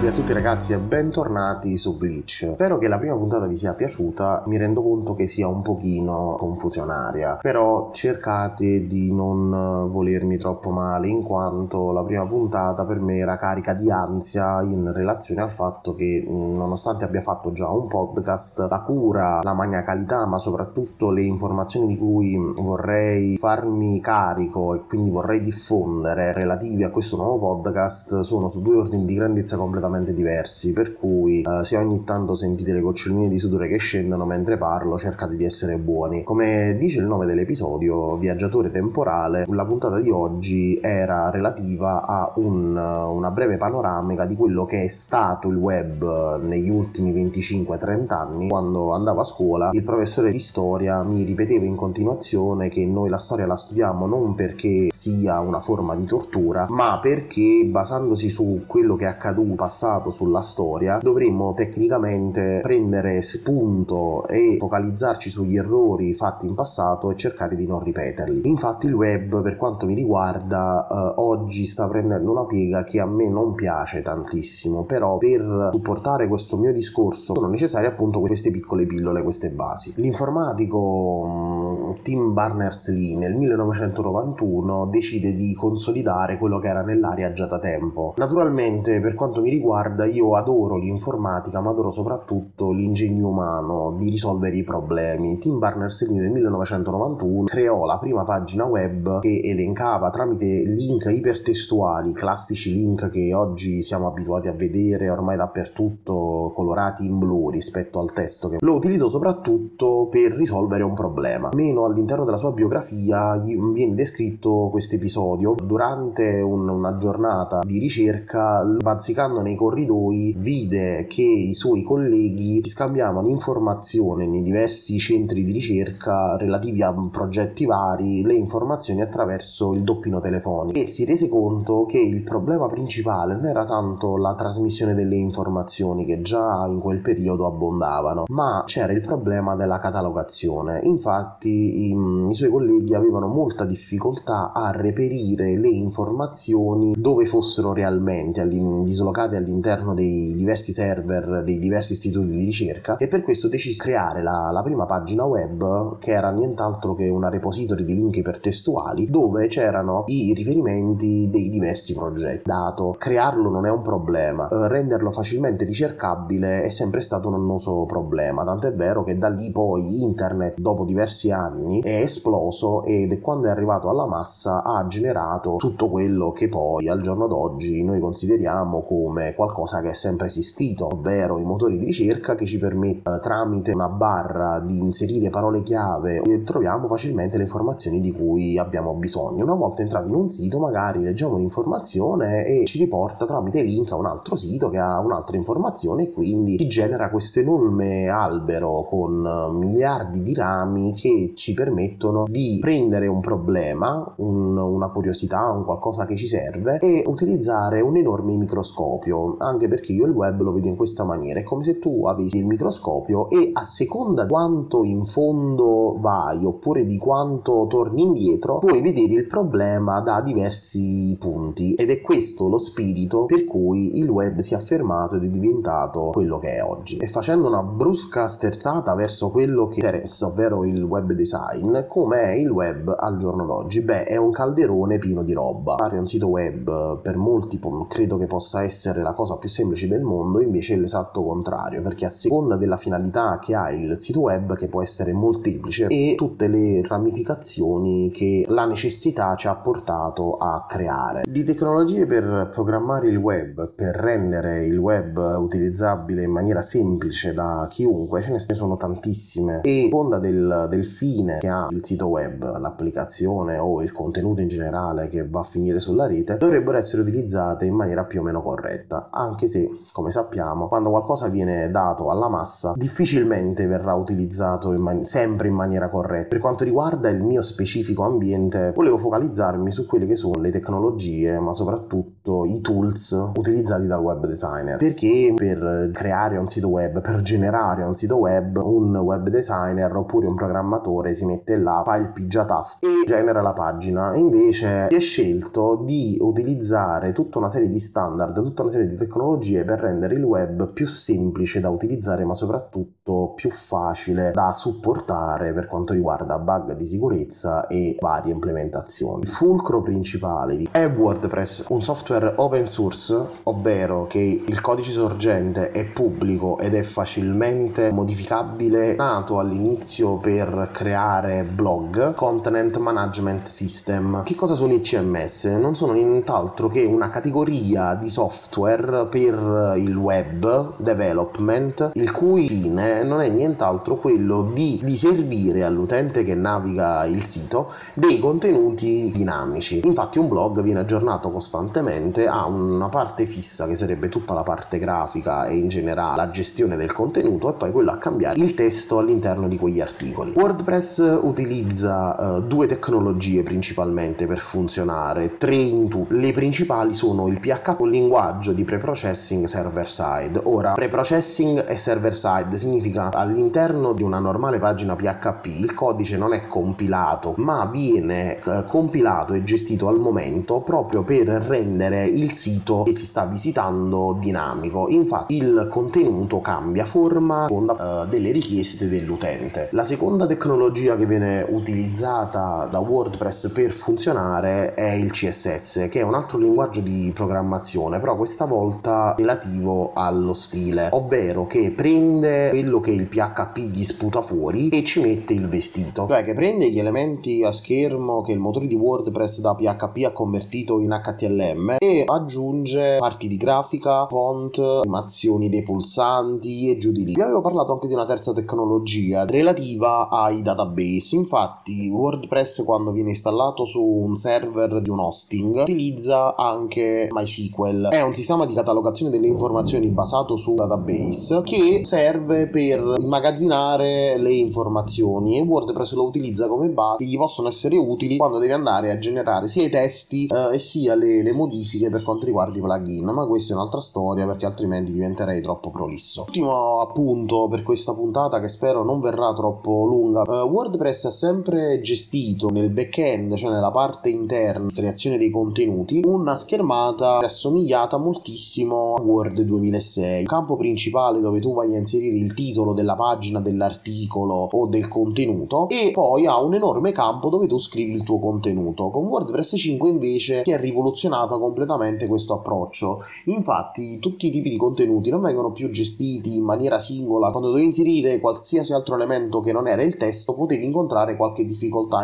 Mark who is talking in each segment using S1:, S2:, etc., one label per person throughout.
S1: Salve a tutti ragazzi e bentornati su Glitch. Spero che la prima puntata vi sia piaciuta, mi rendo conto che sia un pochino confusionaria, però cercate di non volermi troppo male in quanto la prima puntata per me era carica di ansia in relazione al fatto che nonostante abbia fatto già un podcast, la cura, la maniacalità, ma soprattutto le informazioni di cui vorrei farmi carico e quindi vorrei diffondere relativi a questo nuovo podcast sono su due ordini di grandezza completamente completamente diversi, per cui eh, se ogni tanto sentite le goccioline di sudore che scendono mentre parlo, cercate di essere buoni. Come dice il nome dell'episodio, Viaggiatore temporale, la puntata di oggi era relativa a un, una breve panoramica di quello che è stato il web negli ultimi 25-30 anni. Quando andavo a scuola, il professore di storia mi ripeteva in continuazione che noi la storia la studiamo non perché sia una forma di tortura, ma perché basandosi su quello che è accaduto passato sulla storia, dovremmo tecnicamente prendere spunto e focalizzarci sugli errori fatti in passato e cercare di non ripeterli. Infatti il web, per quanto mi riguarda, eh, oggi sta prendendo una piega che a me non piace tantissimo, però per supportare questo mio discorso sono necessarie appunto queste piccole pillole, queste basi. L'informatico mm, Tim Berners-Lee nel 1991 decide di consolidare quello che era nell'aria già da tempo. Naturalmente, per quanto mi riguarda, riguarda io adoro l'informatica ma adoro soprattutto l'ingegno umano di risolvere i problemi. Tim Berners-Lee nel 1991 creò la prima pagina web che elencava tramite link ipertestuali, classici link che oggi siamo abituati a vedere ormai dappertutto colorati in blu rispetto al testo che lo utilizzò soprattutto per risolvere un problema. Meno all'interno della sua biografia viene descritto questo episodio durante un, una giornata di ricerca bazzicando nei corridoi vide che i suoi colleghi scambiavano informazioni nei diversi centri di ricerca relativi a progetti vari, le informazioni attraverso il doppino telefonico e si rese conto che il problema principale non era tanto la trasmissione delle informazioni che già in quel periodo abbondavano, ma c'era il problema della catalogazione. Infatti i, i suoi colleghi avevano molta difficoltà a reperire le informazioni dove fossero realmente, dislocate all'interno dei diversi server dei diversi istituti di ricerca e per questo decisi di creare la, la prima pagina web che era nient'altro che una repository di link ipertestuali dove c'erano i riferimenti dei diversi progetti. Dato, crearlo non è un problema, eh, renderlo facilmente ricercabile è sempre stato un annoso problema, tant'è vero che da lì poi internet dopo diversi anni è esploso ed quando è arrivato alla massa ha generato tutto quello che poi al giorno d'oggi noi consideriamo come qualcosa che è sempre esistito, ovvero i motori di ricerca che ci permettono eh, tramite una barra di inserire parole chiave e troviamo facilmente le informazioni di cui abbiamo bisogno. Una volta entrati in un sito magari leggiamo un'informazione e ci riporta tramite link a un altro sito che ha un'altra informazione e quindi si genera questo enorme albero con eh, miliardi di rami che ci permettono di prendere un problema, un, una curiosità, un qualcosa che ci serve e utilizzare un enorme microscopio anche perché io il web lo vedo in questa maniera, è come se tu avessi il microscopio e a seconda quanto in fondo vai oppure di quanto torni indietro, puoi vedere il problema da diversi punti ed è questo lo spirito per cui il web si è affermato ed è diventato quello che è oggi. E facendo una brusca sterzata verso quello che interessa, ovvero il web design, com'è il web al giorno d'oggi? Beh, è un calderone pieno di roba. Fare un sito web per molti credo che possa essere la cosa più semplice del mondo, invece è l'esatto contrario, perché a seconda della finalità che ha il sito web, che può essere molteplice, e tutte le ramificazioni che la necessità ci ha portato a creare. Di tecnologie per programmare il web, per rendere il web utilizzabile in maniera semplice da chiunque, ce ne sono tantissime. E a seconda del, del fine che ha il sito web, l'applicazione o il contenuto in generale che va a finire sulla rete, dovrebbero essere utilizzate in maniera più o meno corretta. Anche se, come sappiamo, quando qualcosa viene dato alla massa, difficilmente verrà utilizzato in man- sempre in maniera corretta. Per quanto riguarda il mio specifico ambiente, volevo focalizzarmi su quelle che sono le tecnologie, ma soprattutto i tools utilizzati dal web designer, perché? Per creare un sito web, per generare un sito web, un web designer oppure un programmatore si mette là, fa il pigiatast e genera la pagina. Invece si è scelto di utilizzare tutta una serie di standard, tutta una serie di tecnologie per rendere il web più semplice da utilizzare, ma soprattutto più facile da supportare per quanto riguarda bug di sicurezza e varie implementazioni. Il fulcro principale è WordPress, un software open source, ovvero che il codice sorgente è pubblico ed è facilmente modificabile, nato all'inizio per creare blog, content management system. Che cosa sono i CMS? Non sono nient'altro che una categoria di software per il web development, il cui fine non è nient'altro quello di, di servire all'utente che naviga il sito dei contenuti dinamici. Infatti un blog viene aggiornato costantemente, ha una parte fissa che sarebbe tutta la parte grafica e in generale la gestione del contenuto e poi quello a cambiare il testo all'interno di quegli articoli. WordPress utilizza uh, due tecnologie principalmente per funzionare, tre in tutto. Le principali sono il PHP, un linguaggio di preprocessing server side. Ora, preprocessing e server side significa all'interno di una normale pagina PHP il codice non è compilato, ma viene uh, compilato e gestito al momento proprio per rendere il sito che si sta visitando dinamico. Infatti il contenuto cambia forma con uh, delle richieste dell'utente. La seconda tecnologia che viene utilizzata da WordPress per funzionare è il CSS, che è un altro linguaggio di programmazione, però questa volta relativo allo stile, ovvero che prende quello che il PHP gli sputa fuori e ci mette il vestito, cioè che prende gli elementi a schermo che il motore di WordPress da PHP ha convertito in HTML e aggiunge parti di grafica, font, animazioni dei pulsanti e giù di lì. Vi avevo parlato anche di una terza tecnologia relativa ai database, infatti WordPress quando viene installato su un server di un hosting utilizza anche MySQL, è un sistema di catalogazione delle informazioni basato su database che serve per immagazzinare le informazioni e WordPress lo utilizza come base, gli possono essere utili quando devi andare a generare sia i testi eh, e sia le, le, modifiche per quanto riguarda i plugin, ma questa è un'altra storia perché altrimenti diventerei troppo prolisso. Ultimo appunto per questa puntata che spero non verrà troppo lunga, uh, WordPress ha sempre gestito nel back-end, cioè nella parte interna creazione dei contenuti, una schermata assomigliata moltissimo a Word 2006, il campo principale dove tu vai a inserire il titolo della pagina, dell'articolo o del contenuto e poi ha un enorme campo dove tu scrivi il tuo contenuto. Con WordPress 5 invece si è rivoluzionato completamente questo approccio. Infatti tutti i tipi di contenuti non vengono più gestiti in maniera singola. Quando dovevi inserire qualsiasi altro elemento che non era il testo potevi incontrare qualche difficoltà.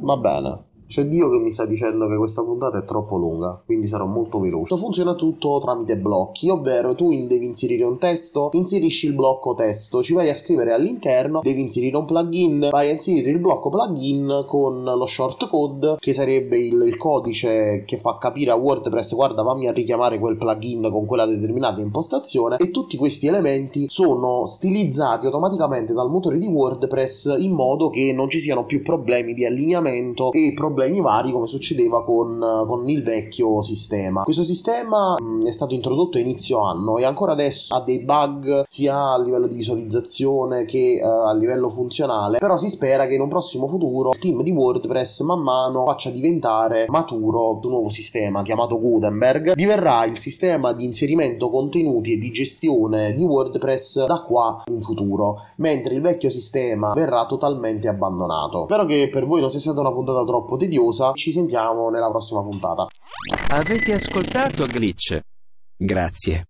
S1: Va bene. C'è Dio che mi sta dicendo che questa puntata è troppo lunga, quindi sarò molto veloce. Funziona tutto tramite blocchi, ovvero tu devi inserire un testo, inserisci il blocco testo, ci vai a scrivere all'interno, devi inserire un plugin, vai a inserire il blocco plugin con lo shortcode, che sarebbe il, il codice che fa capire a WordPress guarda fammi a richiamare quel plugin con quella determinata impostazione e tutti questi elementi sono stilizzati automaticamente dal motore di WordPress in modo che non ci siano più problemi di allineamento e problemi problemi vari come succedeva con, con il vecchio sistema. Questo sistema mh, è stato introdotto a inizio anno e ancora adesso ha dei bug sia a livello di visualizzazione che uh, a livello funzionale, però si spera che in un prossimo futuro il team di WordPress man mano faccia diventare maturo un nuovo sistema chiamato Gutenberg. Diverrà il sistema di inserimento contenuti e di gestione di WordPress da qua in futuro, mentre il vecchio sistema verrà totalmente abbandonato. Spero che per voi non sia stata una puntata troppo tediosa. Ci sentiamo nella prossima puntata.
S2: Avete ascoltato Glitch? Grazie.